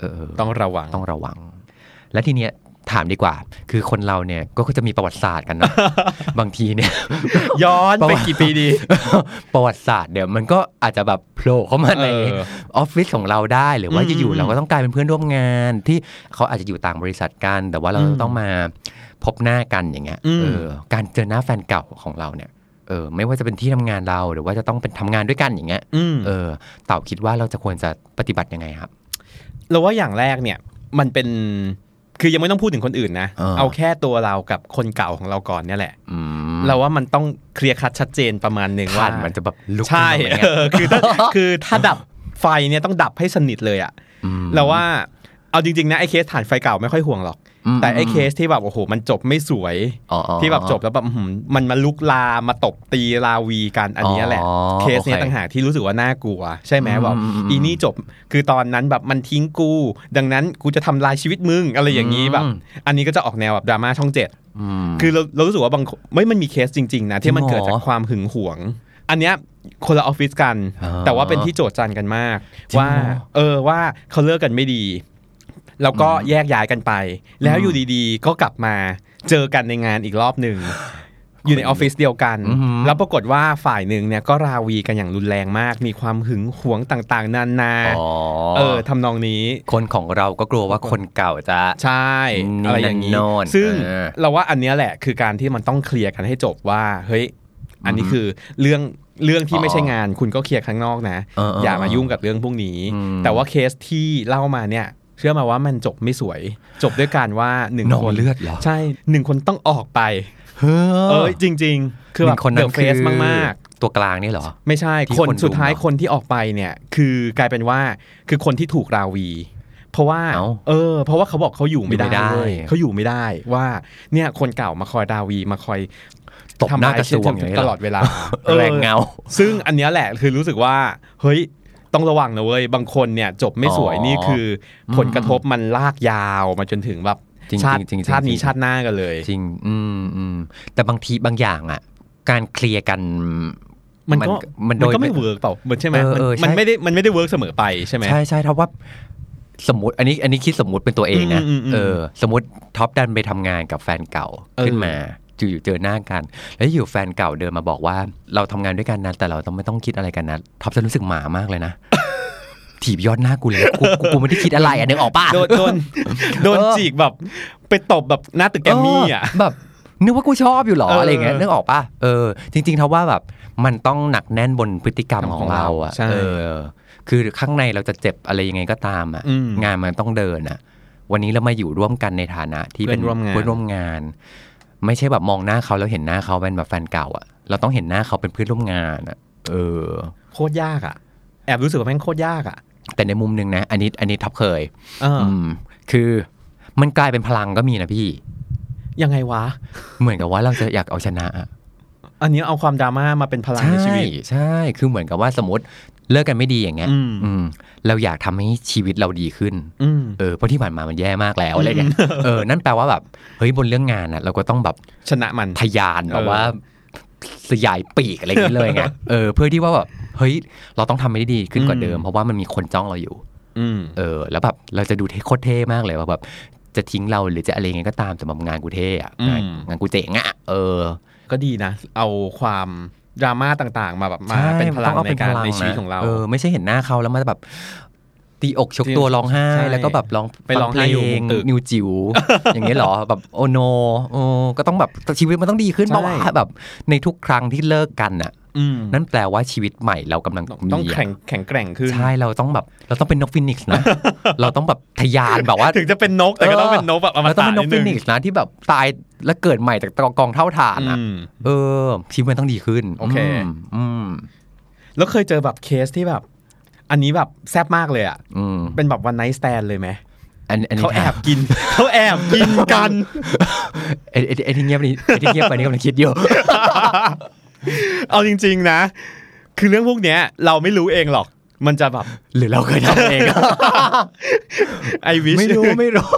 เออ ต้องระวังต้องระวัง และทีเนี้ยถามดีกว่า คือคนเราเนี่ยก็จะมีประวัติศาสตร์กันเนาะบางทีเนี่ย ย้อนประไปวัติกี่ปีดี ประวัติศาสตร์เดี๋ยวมันก็อาจจะแบบโผล่เข้ามาในเออออฟฟิศของเราได้ หรือว่าอืมอยู่ๆเราก็ต้องกลายเป็นเพื่อนร่วมงาน ที่เขาอาจจะอยู่ต่างบริษัทกัน แต่ว่าเราอืมต้องมาพบหน้ากันอย่างเงี้ยอืมเออการเจอหน้าแฟนเก่าของเราเนี่ยเออไม่ว่าจะเป็นที่ทำงานเราหรือว่าจะต้องเป็นทำงานด้วยกันอย่างเงี้ยอืมเออเต่าคิดว่าเราจะควรจะปฏิบัติยังไงครับ เราว่าอย่างแรกเนี่ยมันเป็น คือยังไม่ต้องพูดถึงคนอื่นนะเออเอาแค่ตัวเรากับคนเก่าของเราก่อนเนี่ยแหละอืมเราว่ามันต้องเคลียร์คัดชัดเจนประมาณหนึ่งถ่าว่านมันจะแบบลุกใช่ขึ้นมาไหมเออะอคือถ้าคือถ้าดับไฟเนี่ยต้องดับให้สนิทเลยอะอืมเราว่าเอาจริงๆนะไอ้เคสฐานไฟเก่าไม่ค่อยห่วงหรอกอืม แต่ไอ้อืมเคสที่แบบโอ้โหมันจบไม่สวยอ๋ออ๋อที่แบบจบแล้วแบบอื้อหือมันมาลุกลามมาตบตีลาวีกันอันเนี้ยแหละอ๋อเคสเนี้ยโอเคต่างหากที่รู้สึกว่าน่ากลัว ใช่ไหมอืมแบบอืมอืมอีนี่จบคือตอนนั้นแบบมันทิ้งกู ดังนั้นกูจะทำลายชีวิตมึงอะไรอย่างนี้แบบอืมอันนี้ก็จะออกแนวแบบดราม่าช่องเจ็ดอืมคือเราเรารู้สึกว่าบางคนไม่มันมีเคสจริง ๆ นะ ที่มันจริงเหรอเกิดจากความหึงหวง อันเนี้ยคนละออฟฟิศกันอ่าแต่ว่าเป็นที่โจทย์จันกันมากจริงว่าเหรอเออว่าเขาเลิกกันไม่ดี แล้วก็แยกย้ายกันไป แล้วอยู่ดีๆ ก็กลับมาเจอกันในงานอีกรอบหนึ่งอยู่ในออฟฟิศเดียวกันอือหือแล้วปรากฏว่าฝ่ายหนึ่งเนี่ยก็ราวีกันอย่างรุนแรงมาก มีความหึงหวงต่างๆ นานาอ๋อเออทำนองนี้ คนของเราก็กลัวว่าคนเก่าจะใช่นี่อะไรอย่างนี้นั่นโน่นซึ่งเออเราว่าอันเนี้ยแหละคือการที่มันต้องเคลียร์กันให้จบว่าเฮ้ยอันนี้คือเรื่องเรื่องที่อ๋อไม่ใช่งานคุณก็เคลียร์ข้างนอกนะเออเอออย่ามายุ่งกับเรื่องพวกนี้อืมแต่ว่าเคสที่เล่ามาเนี่ยเชื่อมาว่ามันจบไม่สวย จบด้วยการว่าหนึ่งนองคนเลือดเหรอใช่หนึ่งคนต้องออกไปเฮ้เออจริง ๆ คือแบบคนเดนั้นอะเฟคือสมากๆ ตัวกลางนี่เหรอ ไม่ใช่ที่คนคนสุดท้ายรุมเหรอคนที่ออกไปเนี่ย คือกลายเป็นว่าคือคนที่ถูกราวี เพราะว่าเอ้าเออเพราะว่าเขาบอกเขาอยู่ไม่ได้อยู่ไม่ได้เว้ยเขาอยู่ไม่ได้ว่าเนี่ยคนเก่ามาคอยราวีมาคอยตบหน้ากระทรวงอย่างนี้ตเหรลอดเวลาแรงเงาออซึ่งอันเนี้ยแหละคือรู้สึกว่าเฮ้ย ต้องระวังนะเว้ยบางคนเนี่ยจบไม่สวยอ๋อนี่คืออผลกระทบมันลากยาวมาจนถึงแบบจริงๆชาติจริงๆชาตินี้จริงๆชาติหน้ากันเลย จริง อืมอืมแต่บางทีบางอย่างอะ การเคลียร์กันมันก็มัมันโดยก็ไม่เวิร์กเปล่ามันใช่ไหมเออเออมันใช่ไม่ได้มันไม่ได้เวิร์กเสมอไปใช่ไหมใช่ใช่ท็อปว่าสมมติอันนี้อันนี้คิดสมมติเป็นตัวเองนะอืมอืมอืมเออ สมมติท็อปดันไปทำงานกับแฟนเก่าเออขึ้นมาจู่ อยู่เจอหน้ากัน แล้วอยู่แฟนเก่าเดินมาบอกว่า เราทำงานด้วยกันนะแต่เราต้องไม่ต้องคิดอะไรกันนะท็อปจะรู้สึกหมามากเลยนะถีบยอดหน้ากูเลยกูกูกูไม่ได้คิดอะไรอะนึกออกป่ะโดนโดนโดนเออจีกแบบ ไปตบแบบหน้าตึกแกรมมี่อะเแบบนึกว่ากูชอบอยู่เหรอเออออะไรอย่างเงี้ยนึกออกป่ะเออ จริงๆเท่าว่าแบบมันต้องหนักแน่นบนพฤติกรรมของเราอะใช่เออ คือข้างในเราจะเจ็บอะไรยังไงก็ตามอะอืมงานมันต้องเดินอะ วันนี้เรามาอยู่ร่วมกันในฐานะที่เป็นเพื่อนร่วมงาน เพื่อนร่วมงานไม่ใช่แบบมองหน้าเขาแล้วเห็นหน้าเขาเป็นแบบแฟนเก่าอะ เราต้องเห็นหน้าเขาเป็นเพื่อนร่วมงานอะ เออ โคตรยากอะ แอบรู้สึกว่าแม่งโคตรยากอะ แต่ในมุมหนึ่งนะ อันนี้อันนี้ท็อปเคยเออออืมคือมันกลายเป็นพลังก็มีนะพี่ ยังไงวะ เหมือนกับว่าเราจะอยากเอาชนะอะอันนี้เอาความดราม่ามาเป็นพลังใช่ในชีวิต ใช่ คือเหมือนกับว่าสมมติ เลิกกันไม่ดีอย่างเงี้ยอืมอืมเราอยากทำให้ชีวิตเราดีขึ้นอืมเออเพราะที่ผ่านมามันแย่มากแล้วอะไรเงี้ยเออนั่นแปลว่าแบบเฮ้ยบนเรื่องงานอะ เราก็ต้องแบบชนะมันทะยานแบบเออว่าสยายปีกอะไรอย่างเงี้ยเลยไงเออเพื่อที่ว่าแบบเฮ้ยเราต้องทำให้ได้ดีขึ้นกว่าเดิม เพราะว่ามันมีคนจ้องเราอยู่อืมเออ แล้วแบบเราจะดูเท่โคตรเท่มากเลยว่าแบบจะทิ้งเราหรือจะอะไรยังไงก็ตามสำหรับงานกูเท่อะงานอืมงานกูเจ๋งอะเออ ก็ดีนะ เอาความ ดราม่าต่างๆ มาแบบมาเป็นพลังต้องอในเป็นการพลัในชีวิตของเราเออไม่ใช่เห็นหน้าเขาแล้วมันแบบตีอกชกตัวร้องไห้ใช่แล้วก็แบบร้องไปร้องไห้อยู่มุมตึกนิวจิ๋วอย่างเงี้ยเหรอแบบโอโนโอก็ต้องแบบชีวิตมันต้องดีขึ้นใช่เพราะว่าแบบในทุกครั้งที่เลิกกันน่ะอืม นั่นแปลว่าชีวิตใหม่เรากำลังต้องมีะแข็งแข็งแกร่งขึ้นใช่เราต้องแบบ เราต้องเป็นนกฟินิกซ์นะ เราต้องแบบทะยานแบบว่า ถึงจะเป็นนกแต่ก็ต้องเป็นนกแบบอมเราต้องตะเป็นนกนิดฟินึงนิกซ์นะที่แบบตายแล้วเกิดใหม่จากกองเถ้าถ่านอะอืมเออชีวิตมันต้องดีขึ้นโอเคมอืมแล้วเคยเจอแบบเคสที่แบบ อันนี้แบบแซ่บมากเลยอะอืมเป็นแบบ one night stand เลยไหมอันอันนี้เขาแอถามบกินเขาแอบกินกันไอ้ไอ้ไอ้ที่เงียบนี่ไอ้ที่เงียบไปนี่กำลังคิดอยู่ เอาจริง ๆนะ คือเรื่องพวกเนี้ย เราไม่รู้เองหรอก มันจะแบบหรือเราเคยทำเองไอวิชไม่รู้ไม่รู้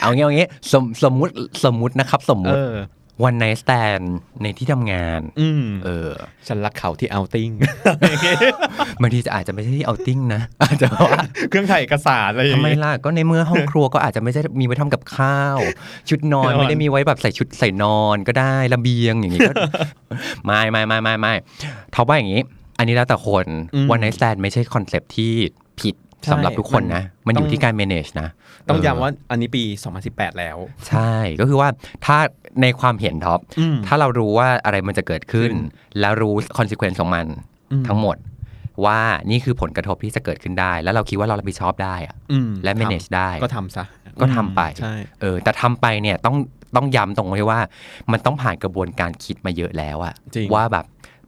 เอางี้เอางี้สมสมมุติสมมุตินะครับ สมมุเอติอ วันไนสแตนในที่ทำงาน อืมเออ ฉันรักเขาที่เอาติ้งบางทีจะอาจจะไม่ใช่ที่เอาติ้งนะอาจจะว่าเครื่องถ่ายเอกสารอะไรอย่าทำงไมเงี้ยล่ะก็ในเมื่อห้องครัวก็อาจจะไม่ใช่มีไว้ทำกับข้าว ชุดนอนนอนไม่ได้มีไว้แบบใส่ชุดใส่นอนก็ได้ระเบียงอย่างงี้ก็ ไม่ไม่ไม่ไม่ไม่เขาว่าอย่างนี้ อันนี้แล้วแต่คนone night stand ไม่ใช่ concept ที่ผิดสำหรับทุกคนนะ มันอยู่ที่การ manage นะ ต้องย้ำว่าอันนี้ปี 2018 แล้ว ใช่ก็คือว่าถ้าในความเห็นท็อปอืมถ้าเรารู้ว่าอะไรมันจะเกิดขึ้นขึ้นแล้วรู้คอนซ e เควนซ์ของมันอืมทั้งหมดว่านี่คือผลกระทบที่จะเกิดขึ้นได้ แล้วเราคิดว่าเรารับผิดชอบได้อะอืมและ manage ทำได้ ก็ทำซะก็ทำไปใช่เออ แต่ทำไปเนี่ยต้องต้องย้ำตรงที่ว่า มันต้องผ่านกระบวนการคิดมาเยอะแล้วอะจริงว่าแบบ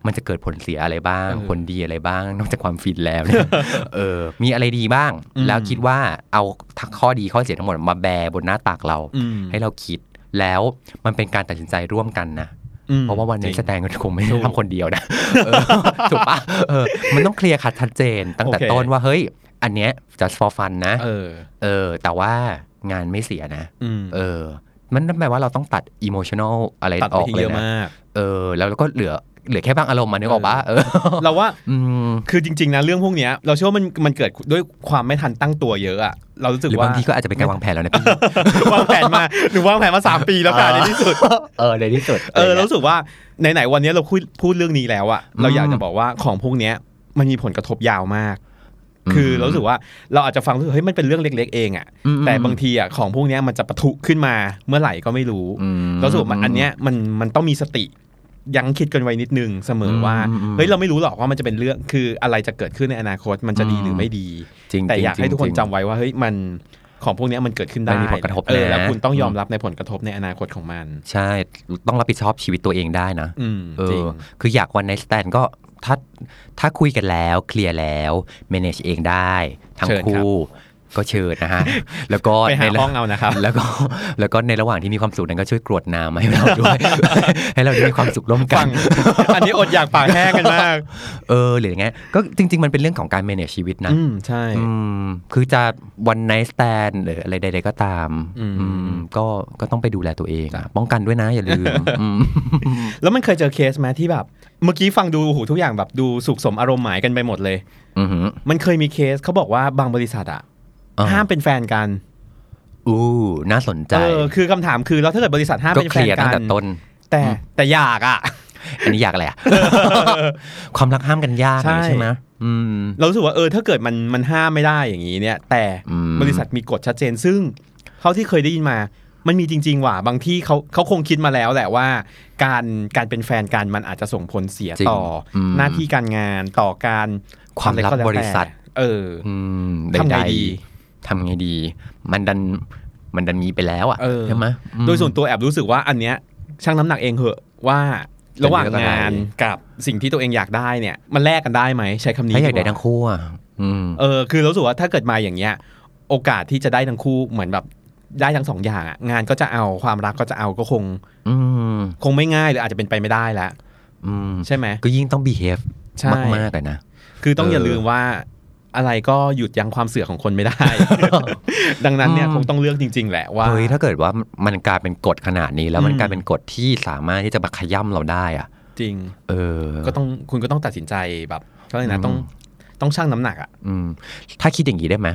มันจะเกิดผลเสียอะไรบ้างเออผลดีอะไรบ้าง นอกจากความฟินแล้วเนี่ยเออ มีอะไรดีบ้างอืมแล้วคิดว่าเอาทั้งข้อดีข้อเสียทั้งหมดมาแบร์บนหน้าตักเราอืมให้เราคิดแล้วมันเป็นการตัดสินใจร่วมกันนะอืมเพราะว่าวันนี้จริงแสดงก็คงไม่ถูได้กทำคนเดียวนะเออถูกปะเออ มันต้องเคลียร์คัดชัดเจน ตั้งแต่โอเคต้นว่าเฮ้ย อันเนี้ย just for fun นะเออ เออ แต่ว่างานไม่เสียนะอืมเออ มันนั่นแปลว่าเราต้องตัด emotional อะไรตัดอไปอกทิ้งเลเยยอะนะมากเออ แล้วเราก็เหลือ เหลือแค่บางอารมณ์มานึกออกปะเออเราว่าอืมคือจริง ๆนะเรื่องพวกเนี้ย เราเชื่อว่ามันมันเกิดด้วยความไม่ทันตั้งตัวเยอะอะเรารู้สึกหรือว่าบางทีก็อาจจะเป็นการวางแผนแล้วนะพี่วางแผนมาหนูวางแผนมาสามปีแล้วค่ะในที่สุดเออในที่สุดเออเรารู้สึกว่าไหนๆวันนี้เราพูดพูดเรื่องนี้แล้วอะเราอยากจะบอกว่าของพวกเนี้ยมันมีผลกระทบยาวมากคือเรารู้สึกว่าเราอาจจะฟังรู้สึกเฮ้ยมันเป็นเรื่องเล็ก ๆ เองอะอืมแต่บางทีอะของพวกเนี้ยมันจะปะทุขึ้นมาเมื่อไหร่ก็ไม่รู้อืมเรารู้สึกว่ามันอันเนี้ยมันมันต้องมีสติ ยั้งคิดกันไว้นิดนึงเสมอว่าอืมอืมเฮ้ยเราไม่รู้หรอกว่ามันจะเป็นเรื่องคืออะไรจะเกิดขึ้นในอนาคตมันจะดีหรือไม่ดีจริงแต่อยากให้ทุกคนริงจำไว้ว่าเฮ้ยมันของพวกเนี้ยมันเกิดขึ้นได้มันมีผลกระทบเออนะแล้วคุณต้องยอมรับในผลกระทบในอนาคตของมัน ใช่ต้องรับผิดชอบชีวิตตัวเองได้นะอืมเอจริงอคืออยากวันในสแตนก็ถ้าถ้าคุยกันแล้วเคลียร์แล้ว manage เองได้ทั้งเชิญครับคู่ ก็เชิญนะฮะแล้วก็ไปหาในห้องเอานะครับแล้วก็แล้วก็ในระหว่างที่มีความสุขนั้นก็ช่วยกรวดน้ำมาให้เราด้วย ให้เราได้มีความสุขร่วมกัฟันงอันนี้อดอยากปากแห้งกันมาก เออหรืออย่างเงี้ยก็จริง ๆ มันเป็นเรื่องของการ manage ชีวิตนะอืมใช่อืมคือจะวันไน t ์ t แตนหรืออะไรใดๆก็ตามอืมอืมก็ก็ต้องไปดูแลตัวเองอะป้องกันด้วยนะอย่าลืมอืม แล้วมันเคยเจอเคสไหมที่แบบ เมื่อกี้ฟังดูโอ้โหทุกอย่างแบบดูสุขสมอารมณ์หมายกันไปหมดเลยอือหือมันเคยมีเคสเขาบอกว่าบางบริษัทอะอ่า ห้ามเป็นแฟนกันอู้น่าสนใจเออคือคำถามคือแล้วถ้าเกิดบริษัทห้ามก็เป็นเคแฟลีนยร์กัตั้งนแต่ต้น แต่แต่อยากอะอันนี้อยากอะไรอะความรักห้ามกันยากใช่ใช่ไหมอืมเรารู้สึกว่าเออถ้าเกิดมันมันห้ามไม่ได้อย่างนี้เนี่ย แต่อืมบริษัทมีกฎชัดเจนซึ่งเขาที่เคยได้ยินมา มันมีจริง ๆ ว่ะบางที่เขาเขาคงคิดมาแล้วแหละว่า การการเป็นแฟนกันมันอาจจะส่งผลเสียจริงต่ออมหน้าที่การงานต่อการความลับอะไรก็แล้วบริษัทแต่เอออืมทำไงใดดีๆ ทำไงดี มันดันมันดันมีไปแล้วอะเออใช่ไหมอืมโดยส่วนตัวแอบรู้สึกว่าอันเนี้ยช่างน้ำหนักเองเหอะว่าระหว่างเป็นเรื่องอะไรงานกับสิ่งที่ตัวเองอยากได้เนี่ย มันแลกกันได้ไหมใช้คำนี้ถ้าอยากกได้ว่ทั้งคู่อะอืมเออ คือรู้สึกว่าถ้าเกิดมาอย่างเงี้ย โอกาสที่จะได้ทั้งคู่เหมือนแบบได้ทั้งสองอย่างอะงานก็จะเอาความรักก็จะเอาก็คง อืมคงไม่ง่ายหรืออาจจะเป็นไปไม่ได้แล้วอืมใช่ไหมก็ยิ่งต้อง behave ใช่มากๆเลยนะ คือต้องเออออย่าลืมว่า อะไรก็หยุดยั้งความเสื่อของคนไม่ได้ ดังนั้นเนี่ยอืมคงต้องเลือกจริง ๆ แหละว่าเฮ้ยถ้าเกิดว่ามันกลายเป็นกฎขนาดนี้แล้วมันอืมกลายเป็นกฎที่สามารถที่จะมาขย่ำเราได้อะจริง เออ ก็ต้องคุณก็ต้องตัดสินใจแบบเขาเรียกนะต้องต้องชั่งน้ำหนักอะอืม ถ้าคิดอย่างนี้ได้ไหม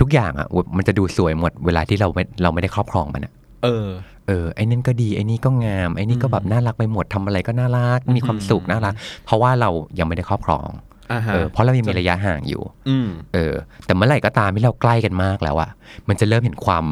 ทุกอย่างอะมันจะดูสวยหมดเวลาที่เราไม่เราไม่ได้ครอบครองมันอะเออ เออ ไอ้นั่นก็ดี ไอ้นี่ก็งาม ไอ้นี่ก็แบบน่ารักไปหมดทำอะไรก็น่ารัก มีความสุขน่ารัก เพราะว่าเรายังไม่ได้ครอบครองอ่าฮะ เออเพราะเรายังมีระยะห่างอยู่อืมเออ แต่เมื่อไหร่ก็ตามที่เราใกล้กันมากแล้วอะมันจะเริ่มเห็นความ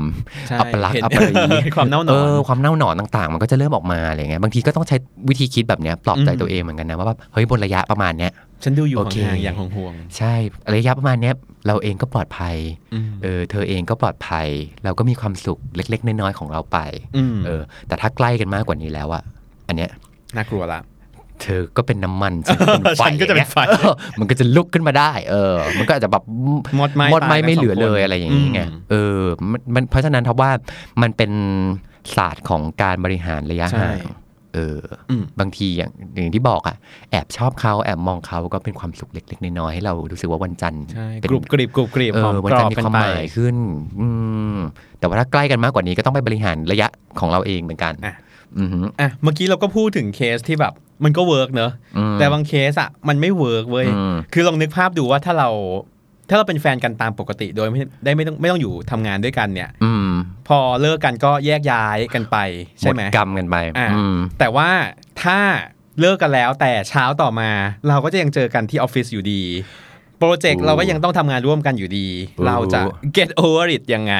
ใช่อัปลักษเห็นณ์อัปรีความเน่าหนเออนอความเน่าหนอนต่างๆ มันก็จะเริ่มออกมาอะไรเงี้ยบางทีก็ต้องใช้วิธีคิดแบบเนี้ยปลอบใจอืมตัวเองเหมือนกันนะว่าแบบเฮ้ยบนระยะประมาณเนี้ยฉันดูอยู่โอเคห่างๆอย่างห่วงใช่ระยะประมาณเนี้ยเราเองก็ปลอดภัยๆอืมเออเธอเองก็ปลอดภัย เราก็มีความสุขเล็ก ๆ น้อยๆของเราไปอืมเออ แต่ถ้าใกล้กันมากกว่านี้แล้วอะอันเนี้ยน่ากลัวละ เธอก็เป็นน้ำมันฉันก็เป็นไฟฉันก็จะเป็นไฟอย่างงี้ยออมันก็จะลุกขึ้นมาได้ เออ มันก็อาจจะแบบหมดไหมหมดไหมตายกันไม่เหลือสองคนเลยอะไรอย่างนี้ไงอืมเออมันมันเพราะฉะนั้นทับว่ามันเป็นศาสตร์ของการบริหารระยะใช่ห่างเอออมบางทีอย่างอย่างที่บอกอะแอบชอบเขาแอบมองเขาก็เป็นความสุขเล็กๆน้อยๆให้เรารู้สึกว่าวันจันทร์ใช่เป็นกรุบกริบกรุบกริบเอหอมอวันกรจันอทบร์มีกันความไปหมายขึ้น อืมแต่ว่าถ้าใกล้กันมากกว่านี้ก็ต้องไปบริหารระยะของเราเองเหมือนกันอะอือหืออะเมื่อกี้เราก็พูดถึงเคสที่แบบ มันก็ work เนอะอืมแต่บางเคสอะมันไม่ work เว้ยอืมคือลองนึกภาพดูว่าถ้าเราถ้าเราเป็นแฟนกันตามปกติโดยไม่ได้ไม่ต้องไม่ต้องอยู่ทำงานด้วยกันเนี่ย อืมพอเลิกกันก็แยกย้ายกันไปใช่ไหมดกรรมกันไปอะอืมแต่ว่าถ้าเลิกกันแล้วแต่เช้าต่อมา เราก็จะยังเจอกันที่ออฟฟิศอยู่ดี โปรเจกต์โอ้เราก็ยังต้องทำงานร่วมกันอยู่ดีโอ้เราจะ get over it ยังไง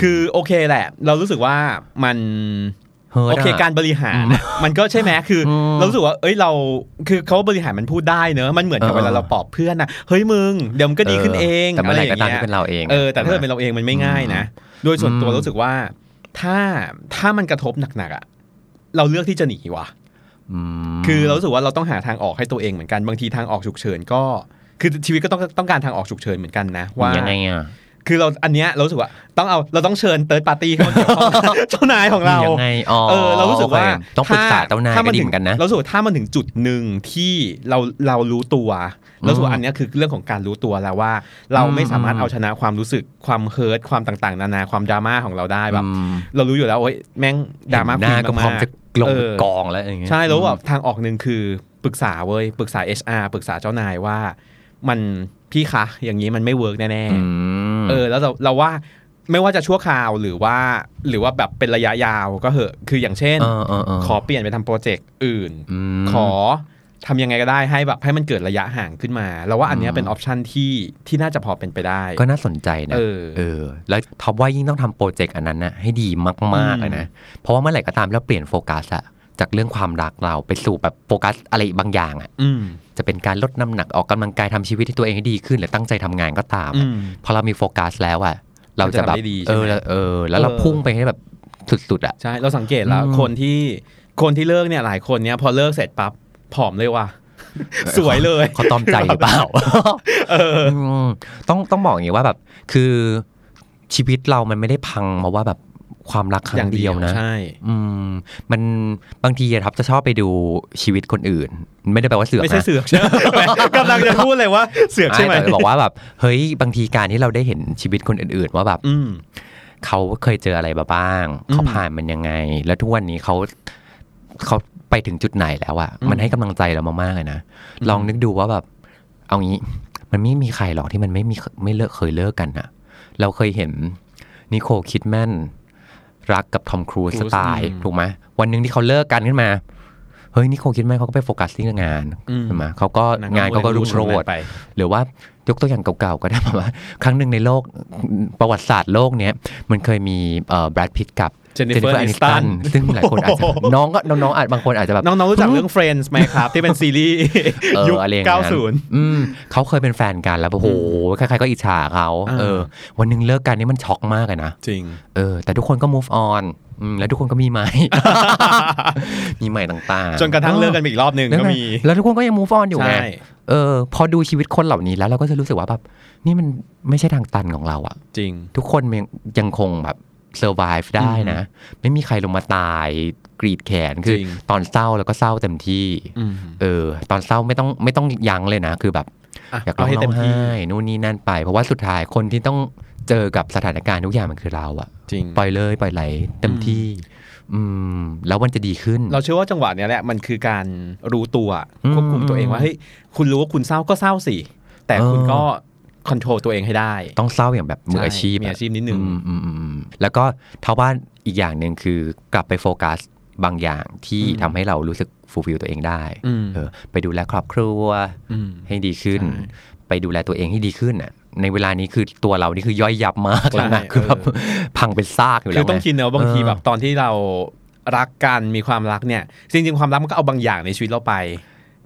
คือโอเคแหละ เรารู้สึกว่ามันเฮิร์ต โอเคอะการบริหารน่ะมันก็ใช่ไหมคืออมเรารู้สึกว่า เอ้ยเราคือเขาบริหารมันพูดได้เนอะมันเหมือนกับเออเวลาเราปลอบเพื่อนนะเฮ้ยมึงเดี๋ยวมันก็ดีขึ้นเองแต่เมื่อไหร่ะก็ย่งตามงี้ยที่เป็นเราเองเออแต่ถ้าเกิดเป็นเราเองมันไม่ง่ายนะโดยส่วนตัวอืมรู้สึกว่า ถ้าถ้ามันกระทบหนักๆอะเราเลือกที่จะหนีว่ะอืมคือเรารู้สึกว่าเราต้องหาทางออกให้ตัวเองเหมือนกันบางทีทางออกฉุกเฉินก็คือชีวิตก็ต้องต้องการทางออกฉุกเฉินเหมือนกันนะว่ายังไงอะ คือเราอันเนี้ยเรารู้สึกว่าต้องเอาเราต้องเชิญเติร์ดปาร์ตี้เข้ามาเกี่ยวข้องเจ้านายของเรายังไงอ๋อเออเรารู้สึกว่าโอเคต้องปรึกษาเจ้านายถ้ก็ดีถึเหงมือนกันนะเรารู้สึกว่าถ้ามันถึงจุดหนึ่งที่เราเรารู้ตัวเรารู้สึกว่าอันเนี้ยคือเรื่องของการรู้ตัวแล้วว่า เราไม่สามารถเอาชนะความรู้สึกความ hurt ความต่างๆ นานาความดราม่าของเราได้แบบอืมเรารู้อยู่แล้วโอ้ยแม่งดราม่าเห็นหน้าก็พร้อมจะลงเออกองแล้วอย่างเงี้ยใช่แล้วแบบทางออกหนึ่งคือปรึกษาเว้ยปรึกษา HR ปรึกษาเจ้านายว่ามัน พี่คะอย่างนี้มันไม่ work แน่อืมๆเออ แล้วเราเราว่าไม่ว่าจะชั่วคราวหรือว่าหรือว่าแบบเป็นระยะยาวก็เหอะ คืออย่างเช่นเออเออเออขอเปลี่ยนไปทำโปรเจกต์อื่นมขอทำยังไงก็ได้ให้แบบให้มันเกิดระยะห่างขึ้นมาเราว่าอันเนี้ยเป็น option ที่ที่น่าจะพอเป็นไปได้ ก็น่าสนใจนะเออเออ แล้วท็อปว่ายิ่งต้องทำโปรเจกต์อันนั้นนะให้ดีมากๆเลยนะ เพราะว่าเมื่อไหร่ก็ตามที่เราเปลี่ยนโฟกัสอะจากเรื่องความรักเราไปสู่แบบโฟกัสอะไรบางอย่างอะอืม จะเป็นการลดน้ำหนักออกกำลังกายทำชีวิตให้ตัวเองให้ดีขึ้น หรือตั้งใจทำงานก็ตามอือะมพอเรามีโฟกัสแล้วอะเราจะแบบมันจะทำได้ดีใช่เอไหมอเออ แล้วเราเออพุ่งไปให้แบบสุดๆอะใช่เราสังเกตแล้วอืมคนที่คนที่เลิกเนี่ยหลายคนเนี่ยพอเลิกเสร็จปั๊บผอมเลยว่ะสวยเลยเขาตอมใจหรือเปล่าเออมต้องต้องบอกอย่างนี้ว่าแบบ คือชีวิตเรามันไม่ได้พังมาว่าแบบ ความรักครั้อย่างงเดีเดียยววนะใช่อืมมันบางทีอะครับจะชอบไปดูชีวิตคนอื่น ไม่ได้แปลว่าเสือกไม่ใช่นะเสือกใช่ไหมกำลังจะพูดเลยว่าเสือกใช่ไหมแต่บอกว่าแบบเฮ้ยบางทีการที่เราได้เห็นชีวิตคนอื่น ๆ ว่าแบบอืมเขาเคยเจออะไรมาบ้างอืมเขาผ่านมันยังไง แล้วทุกวันนี้เขาเขาไปถึงจุดไหนแล้วอะอืมมันให้กำลังใจเรามากๆเลยนะลองนึกดูว่าแบบ เอางี้มันไม่มีใครหรอกที่มันไม่มีไม่เลิกเคยเลิกกันอะเราเคยเห็นนิโคลคิดแมน รักกับทอมครูซ Cruise สไตล์อืมถูกไหมวันหนึ่งที่เขาเลิกกันขึ้นมา เฮ้ยนิโคลคิดแมนเขาก็ไปโฟกัสที่งานอืมใช่ไหมเขาก็นงานเขาก็รุ่งโรจน์ไปหรือว่ายกตัวอย่างเก่าๆก็ได้แบบว่า ครั้งหนึ่งในโลกประวัติศาสตร์โลกเนี้ยมันเคยมีเอ่อแบรดพิตกับ Jennifer Aniston ซึ่งหลายคนอาจจะโอ้โหน้องก็น้องๆอาจบางคนอาจจะแบบน้องๆรู้จักเรื่อง Friends ไหมครับ ที่เป็นซีรีส์เออยุคอะไรอย่างนั้น90อืมเขาเคยเป็นแฟนกันแล้วโอ้โหใครๆก็อิจฉาเขาอ่าเออ วันหนึ่งเลิกกันนี่มันช็อกมากเลยนะจริงเออ แต่ทุกคนก็ move on อืมแล้วทุกคนก็มีใหม่ มีใหม่ต่างๆ จนกระทั่งเลิกกันไปอีกรอบหนึ่งแล้วก็ไงมี แล้วทุกคนก็ยัง move on อยู่ไงใช่เออ พอดูชีวิตคนเหล่านี้แล้วเราก็จะรู้สึกว่าแบบ นี่มันไม่ใช่ทางตันของเราอะจริง ทุกคนยังยังคงแบบ survive ได้นะ ไม่มีใครลงมาตายกรีดแขนคือจริงตอนเศร้าแล้วก็เศร้าเต็มที่อืมเออ ตอนเศร้าไม่ต้องไม่ต้องยั้งเลยนะ คือแบบะอยากร้องให้ร้เต็อมงที่ไห้นู่นนี่นั่นไป เพราะว่าสุดท้ายคนที่ต้องเจอกับสถานการณ์ทุกอย่างมันคือเราอะจริงปล่อยเลยปล่อยไหลเต็มที่ อืม แล้วมันจะดีขึ้น เราเชื่อว่าจังหวะเนี้ยแหละมันคือการรู้ตัวอืมควบคุมตัวเองว่าเฮ้ยคุณรู้ว่าคุณเศร้าก็เศร้าสิแต่คุณเออก็ control ตัวเองให้ได้ ต้องเศร้าอย่างแบบมืออาชีพใช่มืออาชีพนิดนึงอืมอืมอืมอืมแล้วก็ท็อปว่าอีกอย่างหนึ่งคือกลับไปโฟกัสบางอย่างที่อืมทำให้เรารู้สึก fulfill ตัวเองได้อืมเออไปดูแลครอบครัวอืมให้ดีขึ้นใช่ไปดูแลตัวเองให้ดีขึ้นอะในเวลานี้คือตัวเรานี่คือย่อยยับมากแล้วนะใช่คือแบบเออพังเป็นซากอยู่คืแล้อวต้องไงคิดนะว่าบางทีเออแบบตอนที่เรารักกันมีความรักเนี่ยจริงๆความรักมันก็เอาบางอย่างในชีวิตเราไป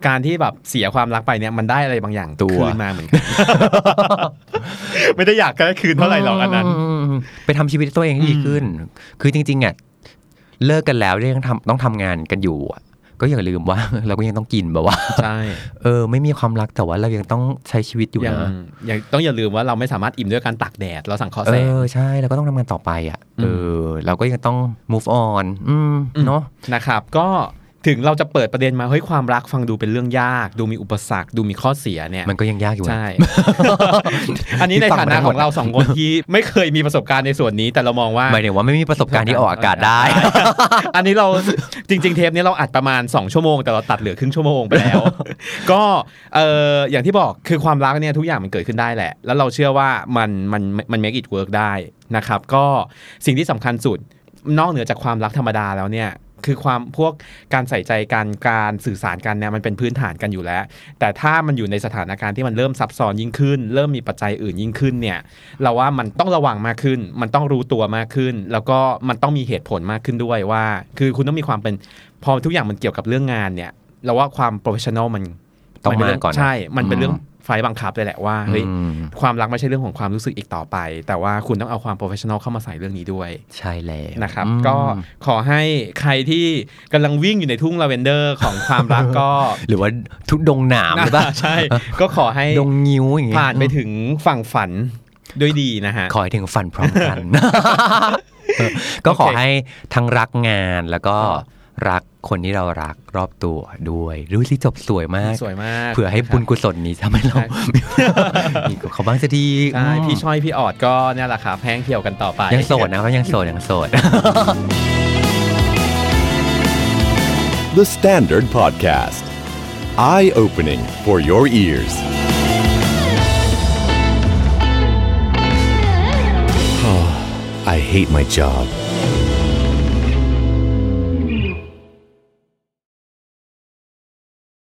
การที่แบบเสียความรักไปเนี่ยมันได้อะไรบางอย่างตัวคืนมาเหมือนกันไม่ได้อยากได้คืนเท่าไหร่หรอกอันนั้นมไปทำชีวิตตัวเองให้ดีขึ้น คือจริงๆอะเลิกกันแล้วยังทำต้องทำงานกันอยู่อะก็อย่าลืมว่าเราก็ยังต้องกินแบบว่าใช่เออ ไม่มีความรักแต่ว่าเรายังต้องใช้ชีวิตอยู่ยังนะยังต้องอย่าลืมว่าเราไม่สามารถอิ่มด้วยการตากแดดเราสั่งคอเอแสงอใช่แล้วก็ต้องทำงานต่อไปอะเออ เราก็ยังต้อง move on อืมอืมเนาะนะครับ ก็ ถึงเราจะเปิดประเด็นมาเฮ้ยความรักฟังดูเป็นเรื่องยาก ดูมีอุปสรรค ดูมีข้อเสียเนี่ยมันก็ยังยากอยู่นะใช่ อันนี้ในฐานะของเราสองคนที่ไม่เคยมีประสบการณ์ในส่วนนี้ แต่เรามองว่าหมายถึงว่าไม่มีประสบการณ์ที่ออกอากาศได้ อันนี้เราจริง ๆ เทปนี้เราอัดประมาณ 2 ชั่วโมง แต่เราตัดเหลือครึ่งชั่วโมงไปแล้ว ก็เอออย่างที่บอกคือความรักเนี่ยทุกอย่างมันเกิดขึ้นได้แหละ แล้วเราเชื่อว่ามันมันมัน make it work ได้นะครับ ก็สิ่งที่สำคัญสุดนอกเหนือจากความรักธรรมดาแล้วเนี่ย คือความพวกการใส่ใจกันการสื่อสารกันเนี่ยมันเป็นพื้นฐานกันอยู่แล้ว แต่ถ้ามันอยู่ในสถานการณ์ที่มันเริ่มซับซ้อนยิ่งขึ้น เริ่มมีปัจจัยอื่นยิ่งขึ้นเนี่ยเราว่ามันต้องระวังมากขึ้น มันต้องรู้ตัวมากขึ้น แล้วก็มันต้องมีเหตุผลมากขึ้นด้วยว่า คือคุณต้องมีความเป็นพอทุกอย่างมันเกี่ยวกับเรื่องงานเนี่ยเราว่าความ professional มันต้องนเป็มาเรื่ก่อนนะใช่ มันเป็นเรื่อง ไฟล์บังคับเลยแหละว่าเฮ้ยอืมความรักไม่ใช่เรื่องของความรู้สึกอีกต่อไป แต่ว่าคุณต้องเอาความโปรเฟชชั่นอลเข้ามาใส่เรื่องนี้ด้วย ใช่แล้วนะครับอืมก็ขอให้ใครที่กำลังวิ่งอยู่ในทุ่งลาเวนเดอร์ของความรักก็ หรือว่าทุกดงหนามหรือเปล่าใช่ ก็ขอให้ดงงิ้วอย่างเงี้ยผ่านไปถึงฝั่งฝันด้วยดีนะฮะ ขอให้ถึงฟันพร้อมกันก็ขอให้ทั้งรักงานแล้วก็ รักคนที่เรารักรอบตัวด้วยดูสิจบสวยมากสวยมาก เผื่อให้บุญกุศลนี้ทำให้เรามีกับเขาบ้างสักทีใช่พี่ช้อยพี่ออดก็เนี่ยแหละครับแห้งเที่ยวกันต่อไป ยังโสดนะเขายังโสดยังโสด The Standard Podcast. Eye opening for your ears. I hate my job.